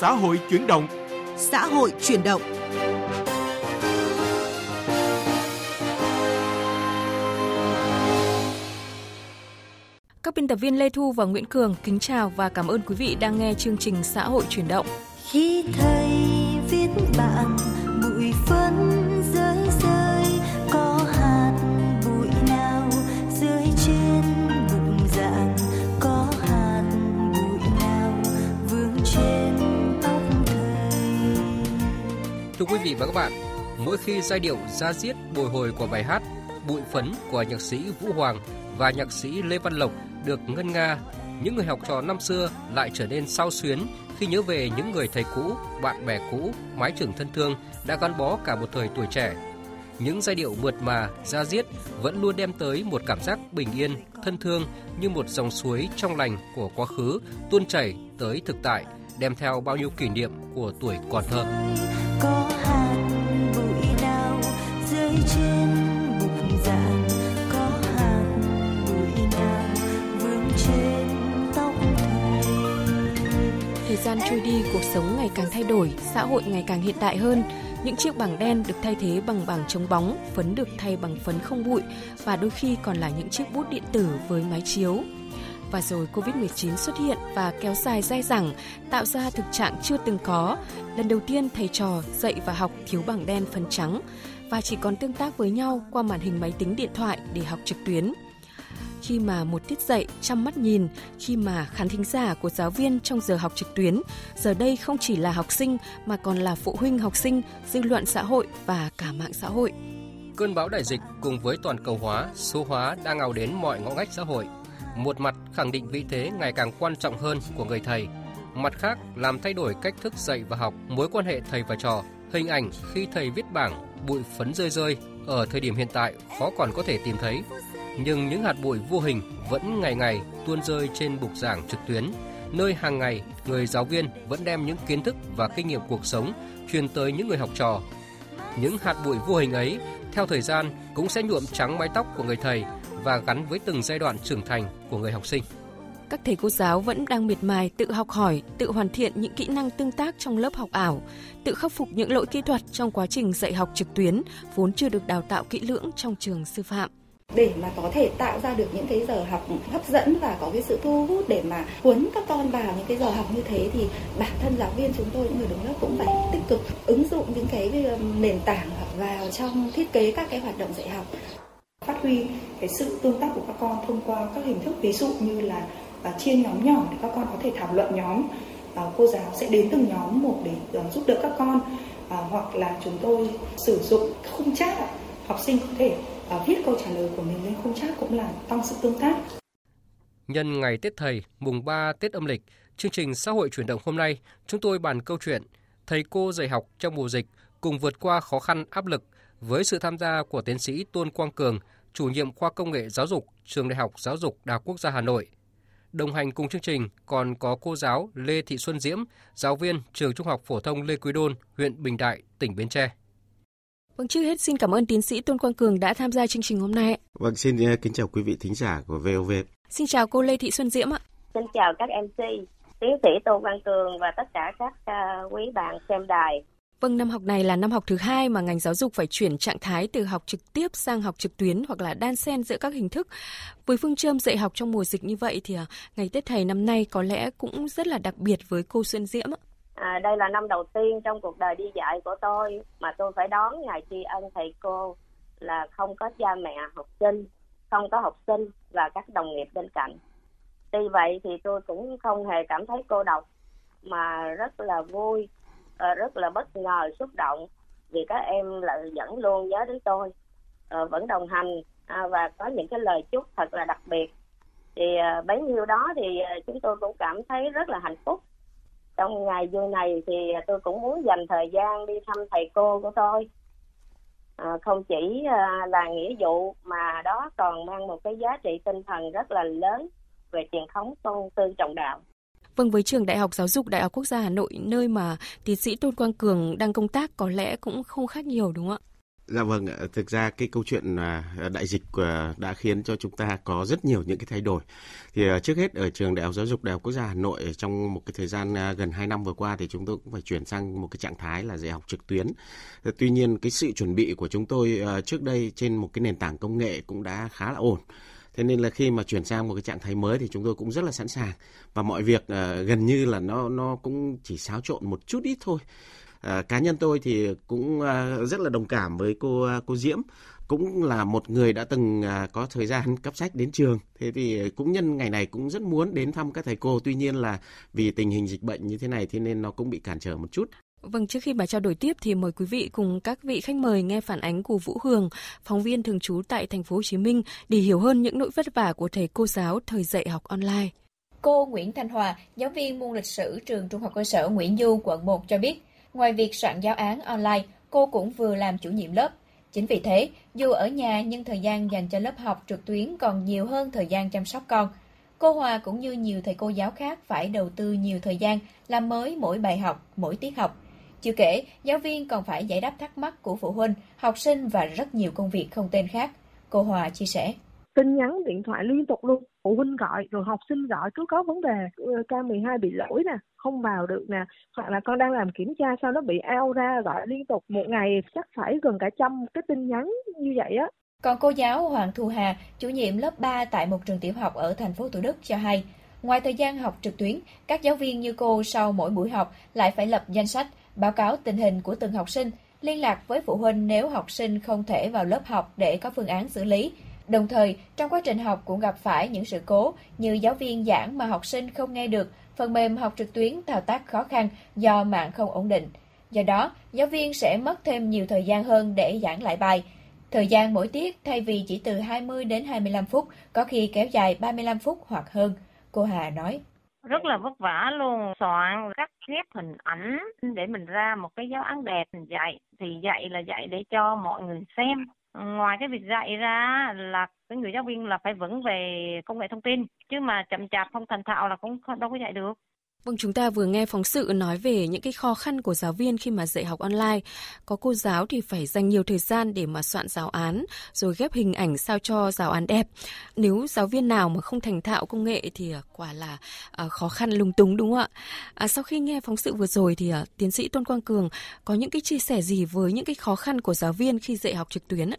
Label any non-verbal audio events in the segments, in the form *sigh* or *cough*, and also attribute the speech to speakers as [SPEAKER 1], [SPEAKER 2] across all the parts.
[SPEAKER 1] xã hội chuyển động.
[SPEAKER 2] Xã hội chuyển động.
[SPEAKER 3] Các biên tập viên Lê Thu và Nguyễn Cường kính chào và cảm ơn quý vị đang nghe chương trình Xã hội chuyển động.
[SPEAKER 4] Khi thầy viết bạn bụi phấn
[SPEAKER 5] quý vị và các bạn, mỗi khi giai điệu ra diết bồi hồi của bài hát Bụi phấn của nhạc sĩ Vũ Hoàng và nhạc sĩ Lê Văn Lộc được ngân nga, những người học trò năm xưa lại trở nên sao xuyến khi nhớ về những người thầy cũ, bạn bè cũ, mái trường thân thương đã gắn bó cả một thời tuổi trẻ. Những giai điệu mượt mà, ra diết vẫn luôn đem tới một cảm giác bình yên, thân thương như một dòng suối trong lành của quá khứ tuôn chảy tới thực tại, đem theo bao nhiêu kỷ niệm của tuổi còn thơ.
[SPEAKER 3] Thời gian trôi đi, cuộc sống ngày càng thay đổi, xã hội ngày càng hiện đại hơn. Những chiếc bảng đen được thay thế bằng bảng chống bóng, phấn được thay bằng phấn không bụi và đôi khi còn là những chiếc bút điện tử với máy chiếu. Và rồi Covid-19 xuất hiện và kéo dài dai dẳng, tạo ra thực trạng chưa từng có. Lần đầu tiên thầy trò dạy và học thiếu bảng đen phấn trắng và chỉ còn tương tác với nhau qua màn hình máy tính điện thoại để học trực tuyến khi mà một tiết dạy chăm mắt nhìn, khi mà khán thính giả của giáo viên trong giờ học trực tuyến, giờ đây không chỉ là học sinh mà còn là phụ huynh học sinh, dư luận xã hội và cả mạng xã hội.
[SPEAKER 5] Cơn bão đại dịch cùng với toàn cầu hóa, số hóa đang ào đến mọi ngõ ngách xã hội. Một mặt khẳng định vị thế ngày càng quan trọng hơn của người thầy, mặt khác làm thay đổi cách thức dạy và học, mối quan hệ thầy và trò. Hình ảnh khi thầy viết bảng bụi phấn rơi rơi ở thời điểm hiện tại khó còn có thể tìm thấy. Nhưng những hạt bụi vô hình vẫn ngày ngày tuôn rơi trên bục giảng trực tuyến, nơi hàng ngày người giáo viên vẫn đem những kiến thức và kinh nghiệm cuộc sống truyền tới những người học trò. Những hạt bụi vô hình ấy theo thời gian cũng sẽ nhuộm trắng mái tóc của người thầy và gắn với từng giai đoạn trưởng thành của người học sinh.
[SPEAKER 3] Các thầy cô giáo vẫn đang miệt mài tự học hỏi, tự hoàn thiện những kỹ năng tương tác trong lớp học ảo, tự khắc phục những lỗi kỹ thuật trong quá trình dạy học trực tuyến vốn chưa được đào tạo kỹ lưỡng trong trường sư phạm.
[SPEAKER 6] để mà có thể tạo ra được những cái giờ học hấp dẫn và có cái sự thu hút để mà cuốn các con vào những cái giờ học như thế thì bản thân giáo viên chúng tôi những người đứng lớp cũng phải tích cực ứng dụng những cái nền tảng vào trong thiết kế các cái hoạt động dạy học
[SPEAKER 7] phát huy cái sự tương tác của các con thông qua các hình thức ví dụ như là à, chia nhóm nhỏ để các con có thể thảo luận nhóm à, cô giáo sẽ đến từng nhóm một để à, giúp đỡ các con à, hoặc là chúng tôi sử dụng khung chat học sinh có thể à, viết câu trả lời của mình lên khung chat cũng là tăng sự tương tác.
[SPEAKER 5] Nhân ngày Tết Thầy, mùng 3 Tết âm lịch, chương trình xã hội chuyển động hôm nay, chúng tôi bàn câu chuyện thầy cô dạy học trong mùa dịch cùng vượt qua khó khăn áp lực với sự tham gia của tiến sĩ Tôn Quang Cường, chủ nhiệm khoa công nghệ giáo dục, trường Đại học Giáo dục Đại học Quốc gia Hà Nội. Đồng hành cùng chương trình còn có cô giáo Lê Thị Xuân Diễm, giáo viên trường Trung học phổ thông Lê Quý Đôn, huyện Bình Đại, tỉnh Bến Tre.
[SPEAKER 3] Vâng, trước hết xin cảm ơn tiến sĩ Tôn Quang Cường đã tham gia chương trình hôm nay.
[SPEAKER 8] Vâng, xin kính chào quý vị thính giả của VOV.
[SPEAKER 3] Xin chào cô Lê Thị Xuân Diễm ạ.
[SPEAKER 9] Xin chào các MC, tiến sĩ Tô Văn Cường và tất cả các uh, quý bạn xem đài.
[SPEAKER 3] Vâng, năm học này là năm học thứ hai mà ngành giáo dục phải chuyển trạng thái từ học trực tiếp sang học trực tuyến hoặc là đan xen giữa các hình thức. Với phương châm dạy học trong mùa dịch như vậy thì à, ngày Tết Thầy năm nay có lẽ cũng rất là đặc biệt với cô Xuân Diễm.
[SPEAKER 9] À, đây là năm đầu tiên trong cuộc đời đi dạy của tôi mà tôi phải đón ngày tri ân thầy cô là không có cha mẹ học sinh, không có học sinh và các đồng nghiệp bên cạnh. Tuy vậy thì tôi cũng không hề cảm thấy cô độc mà rất là vui, ờ, rất là bất ngờ, xúc động vì các em lại vẫn luôn nhớ đến tôi, ờ, vẫn đồng hành à, và có những cái lời chúc thật là đặc biệt. Thì à, bấy nhiêu đó thì à, chúng tôi cũng cảm thấy rất là hạnh phúc. Trong ngày vui này thì tôi cũng muốn dành thời gian đi thăm thầy cô của tôi. À, không chỉ à, là nghĩa vụ mà đó còn mang một cái giá trị tinh thần rất là lớn về truyền thống tôn tư trọng đạo.
[SPEAKER 3] Vâng, với trường Đại học Giáo dục Đại học Quốc gia Hà Nội, nơi mà tiến sĩ Tôn Quang Cường đang công tác có lẽ cũng không khác nhiều đúng không ạ?
[SPEAKER 8] Dạ vâng, thực ra cái câu chuyện à, đại dịch à, đã khiến cho chúng ta có rất nhiều những cái thay đổi. Thì à, trước hết ở trường Đại học Giáo dục Đại học Quốc gia Hà Nội trong một cái thời gian gần 2 năm vừa qua thì chúng tôi cũng phải chuyển sang một cái trạng thái là dạy học trực tuyến. Tuy nhiên cái sự chuẩn bị của chúng tôi trước đây trên một cái nền tảng công nghệ cũng đã khá là ổn. Thế nên là khi mà chuyển sang một cái trạng thái mới thì chúng tôi cũng rất là sẵn sàng. Và mọi việc ờ, gần như là nó nó cũng chỉ xáo trộn một chút ít thôi. À, cá nhân tôi thì cũng à, rất là đồng cảm với cô à, cô Diễm. Cũng là một người đã từng có thời gian cấp sách đến trường. Thế thì cũng nhân ngày này cũng rất muốn đến thăm các thầy cô. Tuy nhiên là vì tình hình dịch bệnh như thế này thế nên nó cũng bị cản trở một chút.
[SPEAKER 3] Vâng, trước khi bà trao đổi tiếp thì mời quý vị cùng các vị khách mời nghe phản ánh của Vũ Hường, phóng viên thường trú tại thành phố Hồ Chí Minh để hiểu hơn những nỗi vất vả của thầy cô giáo thời dạy học online.
[SPEAKER 1] Cô Nguyễn Thanh Hòa, giáo viên môn lịch sử trường Trung học cơ sở Nguyễn Du, quận 1 cho biết, Ngoài việc soạn giáo án online, cô cũng vừa làm chủ nhiệm lớp. Chính vì thế, dù ở nhà nhưng thời gian dành cho lớp học trực tuyến còn nhiều hơn thời gian chăm sóc con. Cô Hòa cũng như nhiều thầy cô giáo khác phải đầu tư nhiều thời gian làm mới mỗi bài học, mỗi tiết học. Chưa kể, giáo viên còn phải giải đáp thắc mắc của phụ huynh, học sinh và rất nhiều công việc không tên khác. Cô Hòa chia sẻ.
[SPEAKER 10] Tin nhắn điện thoại liên tục luôn. Phụ huynh gọi rồi học sinh gọi cứ có vấn đề K12 bị lỗi nè không vào được nè hoặc là con đang làm kiểm tra sao nó bị ao ra gọi liên tục. Một ngày chắc phải gần cả trăm cái tin nhắn như vậy á.
[SPEAKER 1] Còn cô giáo Hoàng Thu Hà, chủ nhiệm lớp 3 tại một trường tiểu học ở thành phố Thủ Đức cho hay, ngoài thời gian học trực tuyến, các giáo viên như cô sau mỗi buổi học lại phải lập danh sách, báo cáo tình hình của từng học sinh, liên lạc với phụ huynh nếu học sinh không thể vào lớp học để có phương án xử lý, Đồng thời, trong quá trình học cũng gặp phải những sự cố như giáo viên giảng mà học sinh không nghe được, phần mềm học trực tuyến thao tác khó khăn do mạng không ổn định. Do đó, giáo viên sẽ mất thêm nhiều thời gian hơn để giảng lại bài. Thời gian mỗi tiết thay vì chỉ từ 20 đến 25 phút, có khi kéo dài 35 phút hoặc hơn. Cô Hà nói.
[SPEAKER 11] Rất là vất vả luôn. Soạn cắt ghép hình ảnh để mình ra một cái giáo án đẹp. Mình dạy, thì dạy là dạy để cho mọi người xem. Ngoài cái việc dạy ra là cái người giáo viên là phải vững về công nghệ thông tin. Chứ mà chậm chạp không thành thạo là cũng đâu có dạy được.
[SPEAKER 3] Vâng, chúng ta vừa nghe phóng sự nói về những cái khó khăn của giáo viên khi mà dạy học online. Có cô giáo thì phải dành nhiều thời gian để mà soạn giáo án, rồi ghép hình ảnh sao cho giáo án đẹp. Nếu giáo viên nào mà không thành thạo công nghệ thì à, quả là à, khó khăn lung túng đúng không ạ? À, sau khi nghe phóng sự vừa rồi thì à, tiến sĩ Tôn Quang Cường có những cái chia sẻ gì với những cái khó khăn của giáo viên khi dạy học trực tuyến ạ?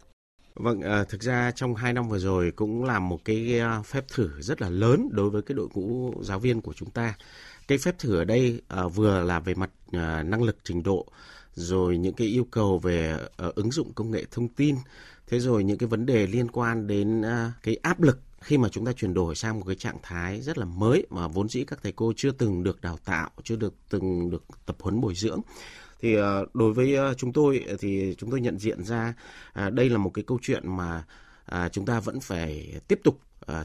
[SPEAKER 8] Vâng, à, thực ra trong 2 năm vừa rồi cũng làm một cái ờ, phép thử rất là lớn đối với cái đội ngũ giáo viên của chúng ta. Cái phép thử ở đây à, vừa là về mặt à, năng lực trình độ rồi những cái yêu cầu về à, ứng dụng công nghệ thông tin thế rồi những cái vấn đề liên quan đến à, cái áp lực khi mà chúng ta chuyển đổi sang một cái trạng thái rất là mới mà vốn dĩ các thầy cô chưa từng được đào tạo chưa được từng được tập huấn bồi dưỡng thì ờ, đối với ờ, chúng tôi ờ, thì chúng tôi nhận diện ra à, đây là một cái câu chuyện mà à, chúng ta vẫn phải tiếp tục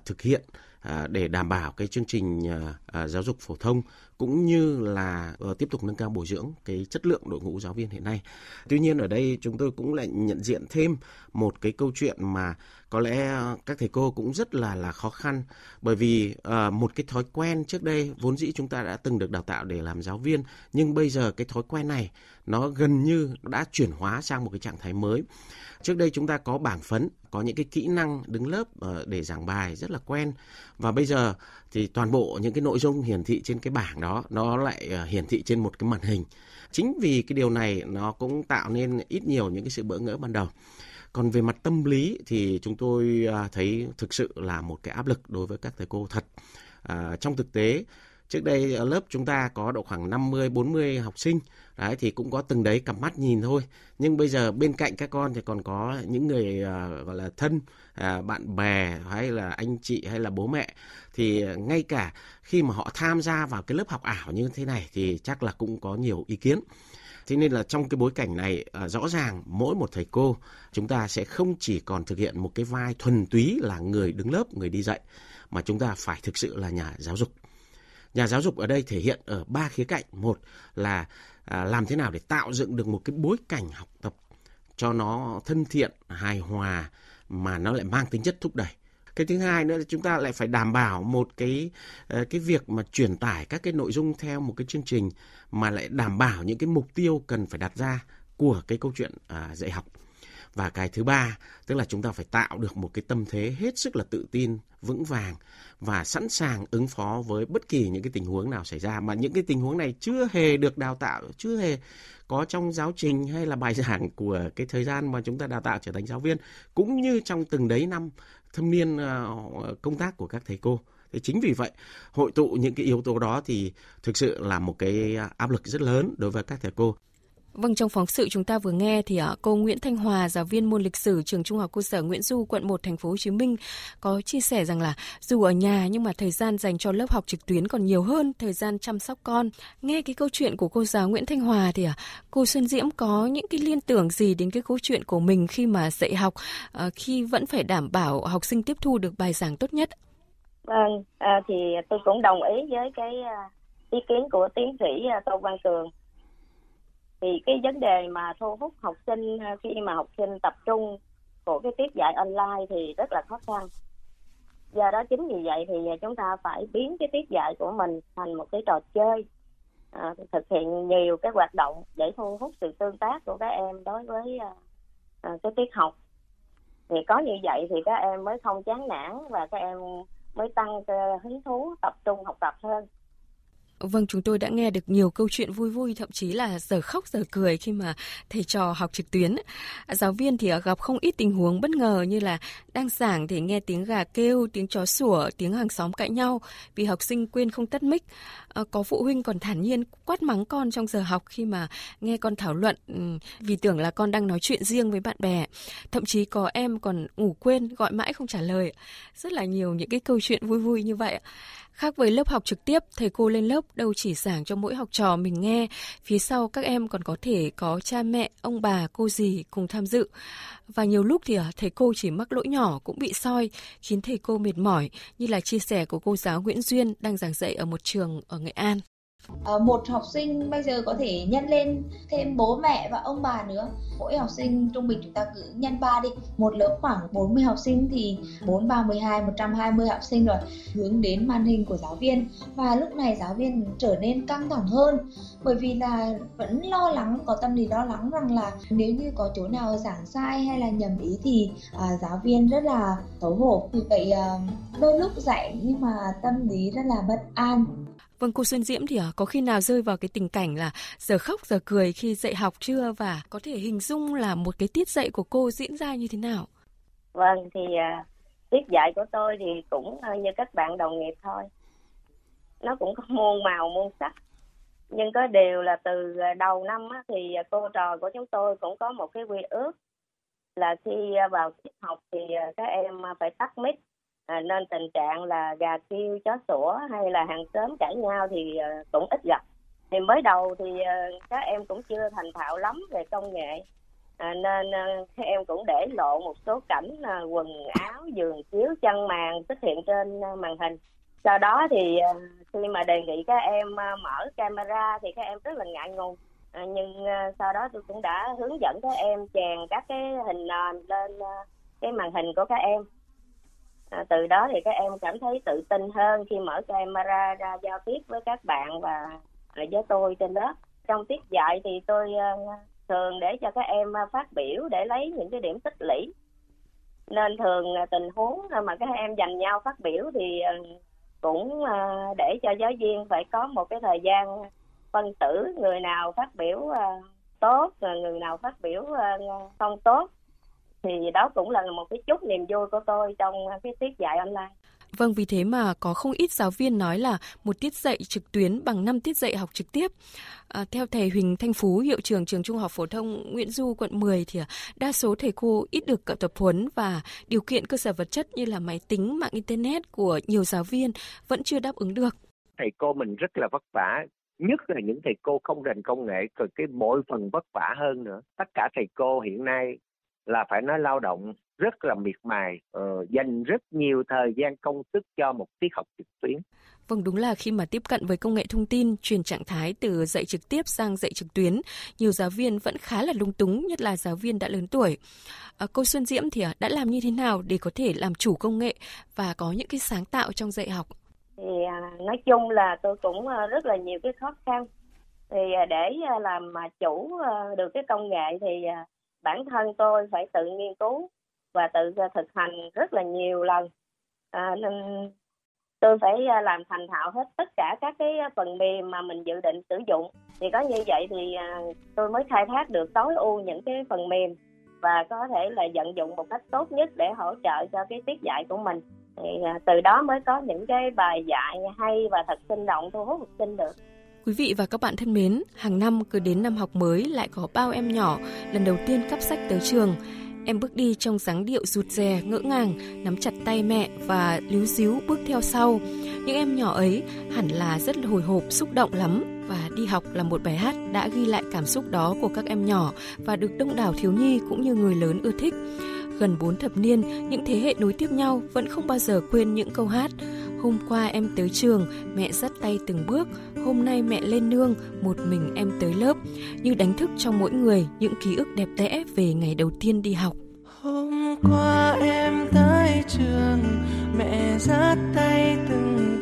[SPEAKER 8] thực hiện à, để đảm bảo cái chương trình giáo dục phổ thông cũng như là ờ, tiếp tục nâng cao bồi dưỡng cái chất lượng đội ngũ giáo viên hiện nay. Tuy nhiên ở đây chúng tôi cũng lại nhận diện thêm một cái câu chuyện mà có lẽ ờ, các thầy cô cũng rất là là khó khăn bởi vì uh, một cái thói quen trước đây vốn dĩ chúng ta đã từng được đào tạo để làm giáo viên nhưng bây giờ cái thói quen này nó gần như đã chuyển hóa sang một cái trạng thái mới. Trước đây chúng ta có bảng phấn, có những cái kỹ năng đứng lớp ờ, để giảng bài rất là quen và bây giờ thì toàn bộ những cái nội dung hiển thị trên cái bảng đó nó lại ờ, hiển thị trên một cái màn hình. Chính vì cái điều này nó cũng tạo nên ít nhiều những cái sự bỡ ngỡ ban đầu. Còn về mặt tâm lý thì chúng tôi ờ, thấy thực sự là một cái áp lực đối với các thầy cô thật. À, trong thực tế Trước đây ở lớp chúng ta có độ khoảng 50 40 học sinh, đấy thì cũng có từng đấy cặp mắt nhìn thôi. Nhưng bây giờ bên cạnh các con thì còn có những người uh, gọi là thân, uh, bạn bè hay là anh chị hay là bố mẹ thì ngay cả khi mà họ tham gia vào cái lớp học ảo như thế này thì chắc là cũng có nhiều ý kiến. Thế nên là trong cái bối cảnh này à, rõ ràng mỗi một thầy cô chúng ta sẽ không chỉ còn thực hiện một cái vai thuần túy là người đứng lớp, người đi dạy mà chúng ta phải thực sự là nhà giáo dục. Nhà giáo dục ở đây thể hiện ở ba khía cạnh. Một là à, làm thế nào để tạo dựng được một cái bối cảnh học tập cho nó thân thiện, hài hòa mà nó lại mang tính chất thúc đẩy cái thứ hai nữa là chúng ta lại phải đảm bảo một cái ờ, cái việc mà truyền tải các cái nội dung theo một cái chương trình mà lại đảm bảo những cái mục tiêu cần phải đặt ra của cái câu chuyện à, dạy học và cái thứ ba tức là chúng ta phải tạo được một cái tâm thế hết sức là tự tin vững vàng và sẵn sàng ứng phó với bất kỳ những cái tình huống nào xảy ra mà những cái tình huống này chưa hề được đào tạo chưa hề có trong giáo trình hay là bài *laughs* giảng của cái thời gian mà chúng ta đào tạo trở thành giáo viên cũng như trong từng đấy năm thâm niên ờ, công tác của các thầy cô Thế chính vì vậy, hội tụ những cái yếu tố đó thì thực sự là một cái ờ, áp lực rất lớn đối với các thầy cô.
[SPEAKER 3] Vâng, trong phóng sự chúng ta vừa nghe thì à, cô Nguyễn Thanh Hòa, giáo viên môn lịch sử trường Trung học cơ sở Nguyễn Du, quận 1, thành phố Hồ Chí Minh có chia sẻ rằng là dù ở nhà nhưng mà thời gian dành cho lớp học trực tuyến còn nhiều hơn thời gian chăm sóc con. Nghe cái câu chuyện của cô giáo Nguyễn Thanh Hòa thì à, cô Xuân Diễm có những cái liên tưởng gì đến cái câu chuyện của mình khi mà dạy học à, khi vẫn phải đảm bảo học sinh tiếp thu được bài giảng tốt nhất?
[SPEAKER 9] Vâng, à, thì tôi cũng đồng ý với cái ý kiến của tiến sĩ Tô Văn Cường thì cái vấn đề mà thu hút học sinh ờ, khi mà học sinh tập trung của cái tiết dạy online thì rất là khó khăn. Do đó chính vì vậy thì ờ, chúng ta phải biến cái tiết dạy của mình thành một cái trò chơi à, thực hiện nhiều cái hoạt động để thu hút sự tương tác của các em đối với à, cái tiết học. Thì có như vậy thì các em mới không chán nản và các em mới tăng hứng thú tập trung học tập hơn.
[SPEAKER 3] Vâng, chúng tôi đã nghe được nhiều câu chuyện vui vui, thậm chí là giờ khóc giờ cười khi mà thầy trò học trực tuyến. Giáo viên thì gặp không ít tình huống bất ngờ như là đang giảng thì nghe tiếng gà kêu, tiếng chó sủa, tiếng hàng xóm cãi nhau vì học sinh quên không tắt mic. Ờ, có phụ huynh còn thản nhiên quát mắng con trong giờ học khi mà nghe con thảo luận ừ, vì tưởng là con đang nói chuyện riêng với bạn bè. Thậm chí có em còn ngủ quên gọi mãi không trả lời. Rất là nhiều những cái câu chuyện vui vui như vậy. Khác với lớp học trực tiếp, thầy cô lên lớp đâu chỉ giảng cho mỗi học trò mình nghe, phía sau các em còn có thể có cha mẹ, ông bà, cô dì cùng tham dự. Và nhiều lúc thì à, thầy cô chỉ mắc lỗi nhỏ cũng bị soi, khiến thầy cô mệt mỏi, như là chia sẻ của cô giáo Nguyễn Duyên đang giảng dạy ở một trường ở Nghệ An.
[SPEAKER 12] Ờ, một học sinh bây giờ có thể nhân lên thêm bố mẹ và ông bà nữa. Mỗi học sinh trung bình chúng ta cứ nhân ba đi. Một lớp khoảng 40 học sinh thì 4 3 12 120 học sinh rồi hướng đến màn hình của giáo viên. Và lúc này giáo viên trở nên căng thẳng hơn bởi vì là vẫn lo lắng có tâm lý lo lắng rằng là nếu như có chỗ nào giảng sai hay là nhầm ý thì à, giáo viên rất là xấu hổ. Vì vậy à, đôi lúc dạy nhưng mà tâm lý rất là bất an.
[SPEAKER 3] Vâng, cô Xuân Diễm thì à, có khi nào rơi vào cái tình cảnh là giờ khóc giờ cười khi dạy học chưa và có thể hình dung là một cái tiết dạy của cô diễn ra như thế nào?
[SPEAKER 9] Vâng, thì uh, tiết dạy của tôi thì cũng à, như các bạn đồng nghiệp thôi. Nó cũng có muôn màu muôn sắc. Nhưng có điều là từ đầu năm á, thì cô trò của chúng tôi cũng có một cái quy ước là khi vào tiết học thì các em phải tắt mic à, nên tình trạng là gà kêu chó sủa hay là hàng xóm cãi nhau thì uh, cũng ít gặp. Thì mới đầu thì uh, các em cũng chưa thành thạo lắm về công nghệ. À, nên uh, các em cũng để lộ một số cảnh uh, quần áo giường chiếu chăn màn xuất hiện trên uh, màn hình. Sau đó thì uh, khi mà đề nghị các em uh, mở camera thì các em rất là ngại ngùng. À, nhưng uh, sau đó tôi cũng đã hướng dẫn các em chèn các cái hình nền lên uh, cái màn hình của các em à, từ đó thì các em cảm thấy tự tin hơn khi mở camera ra giao tiếp với các bạn và với tôi trên lớp trong tiết dạy thì tôi uh, thường để cho các em ờ, phát biểu để lấy những cái điểm tích lũy. Nên thường tình huống mà các em dành nhau phát biểu thì ờ, cũng để cho giáo viên phải có một cái thời gian phân tử người nào phát biểu tốt người nào phát biểu không tốt thì đó cũng là một cái chút niềm vui của tôi trong cái tiết dạy online.
[SPEAKER 3] Vâng, vì thế mà có không ít giáo viên nói là một tiết dạy trực tuyến bằng 5 tiết dạy học trực tiếp. À, theo thầy Huỳnh Thanh Phú, hiệu trưởng trường Trung học phổ thông Nguyễn Du quận 10 thì đa số thầy cô ít được tập huấn và điều kiện cơ sở vật chất như là máy tính, mạng internet của nhiều giáo viên vẫn chưa đáp ứng được.
[SPEAKER 13] Thầy cô mình rất là vất vả, nhất là những thầy cô không rành công nghệ rồi cái mỗi phần vất vả hơn nữa tất cả thầy cô hiện nay là phải nói lao động rất là miệt mài, uh, dành rất nhiều thời gian công sức cho một tiết học trực tuyến.
[SPEAKER 3] Vâng, đúng là khi mà tiếp cận với công nghệ thông tin, chuyển trạng thái từ dạy trực tiếp sang dạy trực tuyến, nhiều giáo viên vẫn khá là lung túng, nhất là giáo viên đã lớn tuổi. À, cô Xuân Diễm thì à, đã làm như thế nào để có thể làm chủ công nghệ và có những cái sáng tạo trong dạy học?
[SPEAKER 9] Thì à, nói chung là tôi cũng à, rất là nhiều cái khó khăn. Thì để làm mà chủ được cái công nghệ thì bản thân tôi phải tự nghiên cứu và tự à, thực hành rất là nhiều lần. À, nên tôi phải à, làm thành thạo hết tất cả các cái à, phần mềm mà mình dự định sử dụng. Thì có như vậy thì tôi mới khai thác được tối ưu những cái phần mềm và có thể là vận dụng một cách tốt nhất để hỗ trợ cho cái tiết dạy của mình. Thì từ đó mới có những cái bài dạy hay và thật sinh động thu hút học sinh được.
[SPEAKER 3] Quý vị và các bạn thân mến, hàng năm cứ đến năm học mới lại có bao em nhỏ lần đầu tiên cắp sách tới trường. Em bước đi trong dáng điệu rụt rè, ngỡ ngàng, nắm chặt tay mẹ và líu díu bước theo sau. Những em nhỏ ấy hẳn là rất hồi hộp, xúc động lắm và đi học là một bài hát đã ghi lại cảm xúc đó của các em nhỏ và được đông đảo thiếu nhi cũng như người lớn ưa thích. Gần 4 thập niên, những thế hệ nối tiếp nhau vẫn không bao giờ quên những câu hát Hôm qua em tới trường, mẹ dắt tay từng bước, hôm nay mẹ lên nương, một mình em tới lớp, như đánh thức trong mỗi người những ký ức đẹp đẽ về ngày đầu tiên đi học.
[SPEAKER 14] Hôm qua em tới trường, mẹ dắt tay từng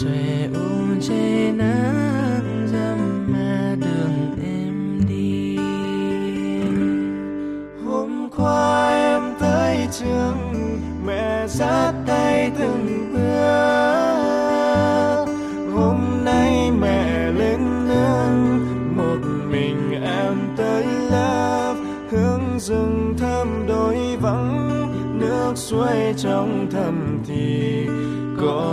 [SPEAKER 14] xòe u che nắng dầm mà đường em đi. Hôm qua em tới trường, mẹ dắt tay từng bước. Hôm nay mẹ lên nương, một mình em tới lớp. Hướng rừng thơm đôi vắng, nước suối trong thầm thì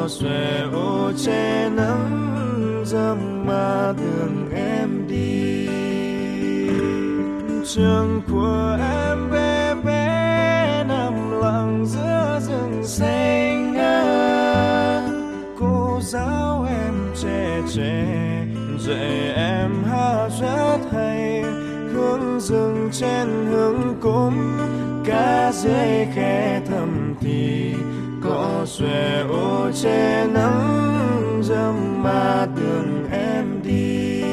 [SPEAKER 14] xòe ô che nắng dâm mà đường em đi. Trường của em bé bé, nằm lặng giữa rừng xanh ngát cô giáo em trẻ trẻ, dạy em hát rất hay. Hương rừng trên hướng cốm cá dưới khe thầm thì xòe ô che nắng dầm mà đường em đi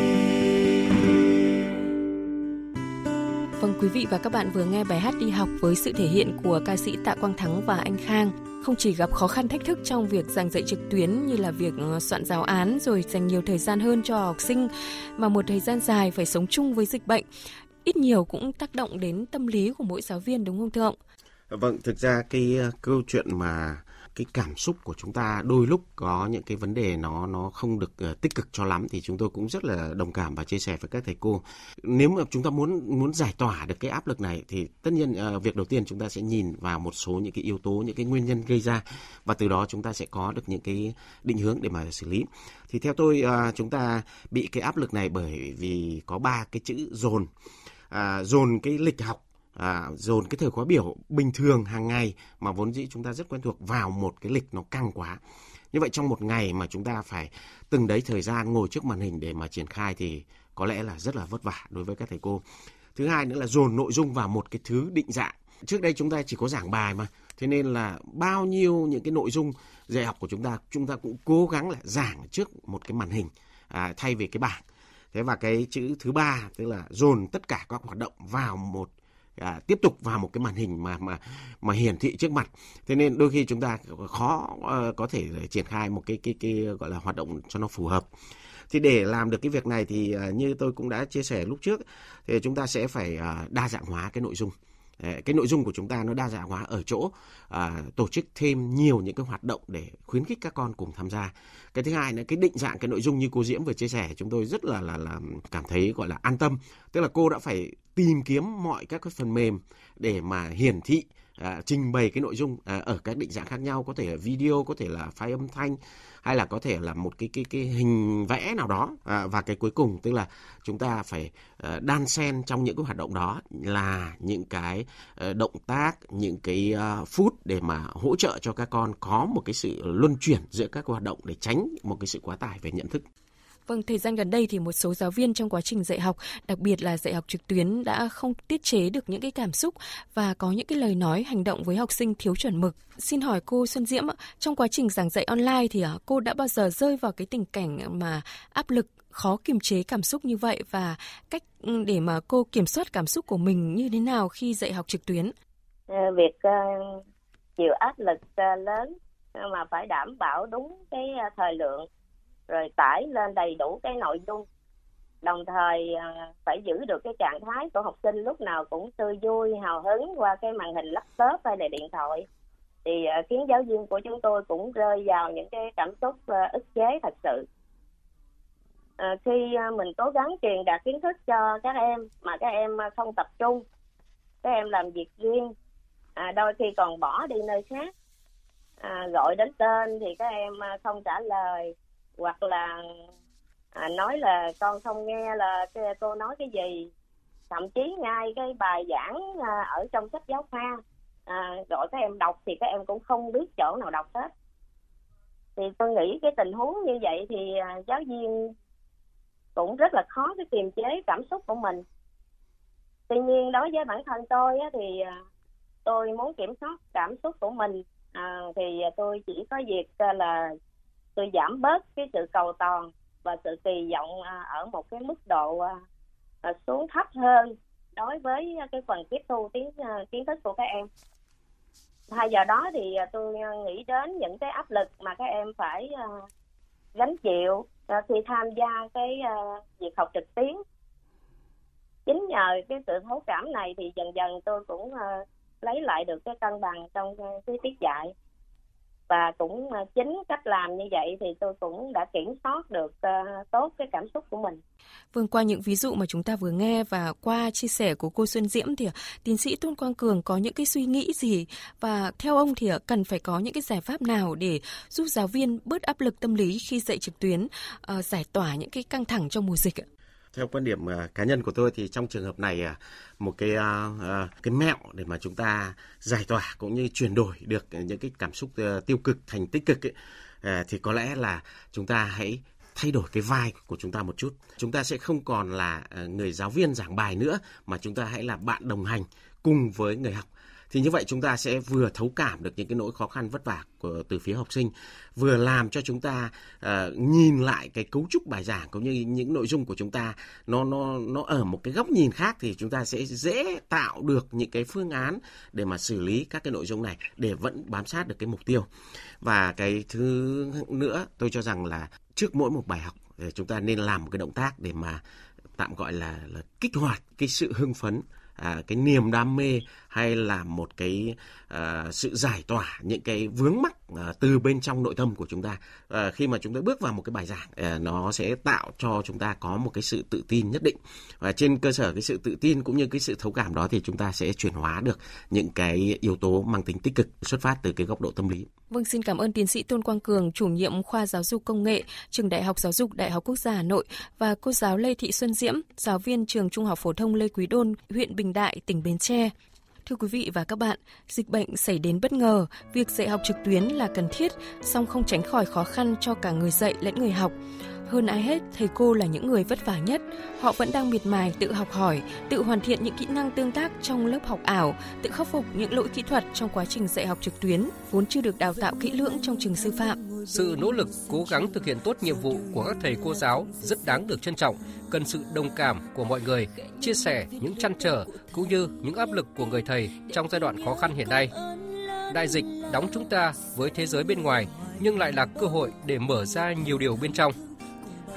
[SPEAKER 3] Vâng, quý vị và các bạn vừa nghe bài hát đi học với sự thể hiện của ca sĩ Tạ Quang Thắng và anh Khang. Không chỉ gặp khó khăn thách thức trong việc giảng dạy trực tuyến như là việc ờ, soạn giáo án rồi dành nhiều thời gian hơn cho học sinh mà một thời gian dài phải sống chung với dịch bệnh ít nhiều cũng tác động đến tâm lý của mỗi giáo viên đúng không thưa ông?
[SPEAKER 8] Vâng, thực ra cái uh, câu chuyện mà cái cảm xúc của chúng ta đôi lúc có những cái vấn đề nó nó không được uh, tích cực cho lắm thì chúng tôi cũng rất là đồng cảm và chia sẻ với các thầy cô. Nếu mà chúng ta muốn muốn giải tỏa được cái áp lực này thì tất nhiên uh, việc đầu tiên chúng ta sẽ nhìn vào một số những cái yếu tố những cái nguyên nhân gây ra và từ đó chúng ta sẽ có được những cái định hướng để mà xử lý. Thì theo tôi uh, chúng ta bị cái áp lực này bởi vì có ba cái chữ dồn à, dồn cái lịch học à, dồn cái thời khóa biểu bình thường hàng ngày mà vốn dĩ chúng ta rất quen thuộc vào một cái lịch nó căng quá. Như vậy trong một ngày mà chúng ta phải từng đấy thời gian ngồi trước màn hình để mà triển khai thì có lẽ là rất là vất vả đối với các thầy cô. Thứ hai nữa là dồn nội dung vào một cái thứ định dạng. Trước đây chúng ta chỉ có giảng bài mà thế nên là bao nhiêu những cái nội dung dạy học của chúng ta chúng ta cũng cố gắng là giảng trước một cái màn hình à, thay vì cái bảng. Thế và cái chữ thứ ba tức là dồn tất cả các hoạt động vào một à, tiếp tục vào một cái màn hình mà mà mà hiển thị trước mặt. Thế nên đôi khi chúng ta khó uh, có thể triển khai một cái cái cái gọi là hoạt động cho nó phù hợp. Thì để làm được cái việc này thì uh, như tôi cũng đã chia sẻ lúc trước thì chúng ta sẽ phải uh, đa dạng hóa cái nội dung. Ờ, cái nội dung của chúng ta nó đa dạng hóa ở chỗ à, tổ chức thêm nhiều những cái hoạt động để khuyến khích các con cùng tham gia. Cái thứ hai là cái định dạng cái nội dung như cô diễm vừa chia sẻ chúng tôi rất là là là cảm thấy gọi là an tâm. Tức là cô đã phải tìm kiếm mọi các cái phần mềm để mà hiển thị à, trình bày cái nội dung à, ở các định dạng khác nhau. Có thể là video có thể là file âm thanh hay là có thể là một cái cái cái hình vẽ nào đó. À, và cái cuối cùng tức là chúng ta phải uh, đan xen trong những cái hoạt động đó là những cái uh, động tác những cái uh, phút để mà hỗ trợ cho các con có một cái sự luân chuyển giữa các hoạt động để tránh một cái sự quá tải về nhận thức.
[SPEAKER 3] Vâng, thời gian gần đây thì một số giáo viên trong quá trình dạy học, đặc biệt là dạy học trực tuyến đã không tiết chế được những cái cảm xúc và có những cái lời nói hành động với học sinh thiếu chuẩn mực. Xin hỏi cô Xuân Diễm, trong quá trình giảng dạy online thì à, cô đã bao giờ rơi vào cái tình cảnh mà áp lực khó kiềm chế cảm xúc như vậy và cách ừ, để mà cô kiểm soát cảm xúc của mình như thế nào khi dạy học trực tuyến?
[SPEAKER 9] Ờ, việc uh, chịu áp lực uh, lớn mà phải đảm bảo đúng cái uh, thời lượng rồi tải lên đầy đủ cái nội dung. Đồng thời à, phải giữ được cái trạng thái của học sinh lúc nào cũng tươi vui hào hứng qua cái màn hình laptop hay là điện thoại. Thì à, khiến giáo viên của chúng tôi cũng rơi vào những cái cảm xúc à, ức chế thật sự. À, khi mình cố gắng truyền đạt kiến thức cho các em mà các em không tập trung các em làm việc riêng à, đôi khi còn bỏ đi nơi khác à, gọi đến tên thì các em không trả lời hoặc là à, nói là con không nghe là cô nói cái gì? Thậm chí ngay cái bài giảng à, ở trong sách giáo khoa à, gọi các em đọc thì các em cũng không biết chỗ nào đọc hết. Thì tôi nghĩ cái tình huống như vậy thì à, giáo viên cũng rất là khó cái kiềm chế cảm xúc của mình. Tuy nhiên đối với bản thân tôi á, thì à, tôi muốn kiểm soát cảm xúc của mình à, thì tôi chỉ có việc à, là tôi giảm bớt cái sự cầu toàn và sự kỳ vọng à, ở một cái mức độ à, à, xuống thấp hơn đối với cái phần tiếp thu kiến kiến thức của các em. Thay vào đó thì tôi nghĩ đến những cái áp lực mà các em phải gánh chịu khi tham gia cái việc học trực tuyến. Chính nhờ cái sự thấu cảm này thì dần dần tôi cũng lấy lại được cái cân bằng trong cái tiết dạy và cũng à, chính cách làm như vậy thì tôi cũng đã kiểm soát được à, tốt cái cảm xúc của mình.
[SPEAKER 3] Vâng, qua những ví dụ mà chúng ta vừa nghe và qua chia sẻ của cô Xuân Diễm thì à, tiến sĩ Tôn Quang Cường có những cái suy nghĩ gì và theo ông thì cần phải có những cái giải pháp nào để giúp giáo viên bớt áp lực tâm lý khi dạy trực tuyến, giải tỏa những cái căng thẳng trong mùa dịch ạ?
[SPEAKER 8] Theo quan điểm uh, cá nhân của tôi thì trong trường hợp này uh, một cái uh, cái mẹo để mà chúng ta giải tỏa cũng như chuyển đổi được những cái cảm xúc uh, tiêu cực thành tích cực ấy, uh, thì có lẽ là chúng ta hãy thay đổi cái vai của chúng ta một chút. Chúng ta sẽ không còn là người giáo viên giảng bài nữa mà chúng ta hãy là bạn đồng hành cùng với người học thì như vậy chúng ta sẽ vừa thấu cảm được những cái nỗi khó khăn vất vả của từ phía học sinh vừa làm cho chúng ta uh, nhìn lại cái cấu trúc bài giảng cũng như những nội dung của chúng ta nó nó nó ở một cái góc nhìn khác thì chúng ta sẽ dễ tạo được những cái phương án để mà xử lý các cái nội dung này để vẫn bám sát được cái mục tiêu. Và cái thứ nữa tôi cho rằng là trước mỗi một bài học ờ, chúng ta nên làm một cái động tác để mà tạm gọi là, là kích hoạt cái sự hưng phấn à, cái niềm đam mê hay là một cái uh, sự giải tỏa những cái vướng mắc uh, từ bên trong nội tâm của chúng ta uh, khi mà chúng ta bước vào một cái bài giảng uh, nó sẽ tạo cho chúng ta có một cái sự tự tin nhất định và trên cơ sở cái sự tự tin cũng như cái sự thấu cảm đó thì chúng ta sẽ chuyển hóa được những cái yếu tố mang tính tích cực xuất phát từ cái góc độ tâm lý.
[SPEAKER 3] Vâng, xin cảm ơn tiến sĩ Tôn Quang Cường, chủ nhiệm khoa giáo dục công nghệ, trường Đại học Giáo dục Đại học Quốc gia Hà Nội và cô giáo Lê Thị Xuân Diễm, giáo viên trường Trung học phổ thông Lê Quý Đôn, huyện Bình Đại, tỉnh Bến Tre. Thưa quý vị và các bạn, dịch bệnh xảy đến bất ngờ, việc dạy học trực tuyến là cần thiết, song không tránh khỏi khó khăn cho cả người dạy lẫn người học. Hơn ai hết, thầy cô là những người vất vả nhất. Họ vẫn đang miệt mài tự học hỏi, tự hoàn thiện những kỹ năng tương tác trong lớp học ảo, tự khắc phục những lỗi kỹ thuật trong quá trình dạy học trực tuyến, vốn chưa được đào tạo kỹ lưỡng trong trường sư phạm.
[SPEAKER 5] Sự nỗ lực, cố gắng thực hiện tốt nhiệm vụ của các thầy cô giáo rất đáng được trân trọng, cần sự đồng cảm của mọi người, chia sẻ những chăn trở cũng như những áp lực của người thầy trong giai đoạn khó khăn hiện nay. Đại dịch đóng chúng ta với thế giới bên ngoài nhưng lại là cơ hội để mở ra nhiều điều bên trong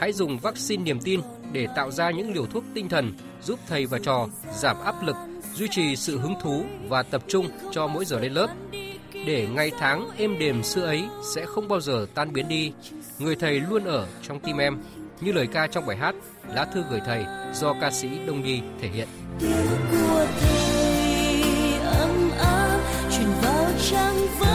[SPEAKER 5] hãy dùng vaccine niềm tin để tạo ra những liều thuốc tinh thần giúp thầy và trò giảm áp lực, duy trì sự hứng thú và tập trung cho mỗi giờ lên lớp. Để ngày tháng êm đềm xưa ấy sẽ không bao giờ tan biến đi, người thầy luôn ở trong tim em, như lời ca trong bài hát Lá thư gửi thầy do ca sĩ Đông Nhi thể hiện. Tiếng của thầy ấm áp truyền vào trang vỡ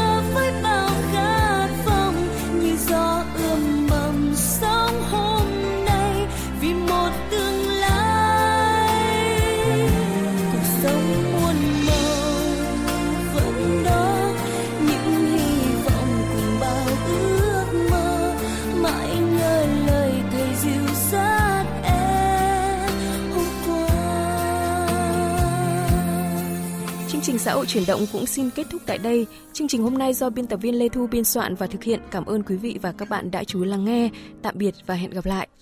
[SPEAKER 3] xã hội chuyển động cũng xin kết thúc tại đây. Chương trình hôm nay do biên tập viên Lê Thu biên soạn và thực hiện. Cảm ơn quý vị và các bạn đã chú ý lắng nghe. Tạm biệt và hẹn gặp lại.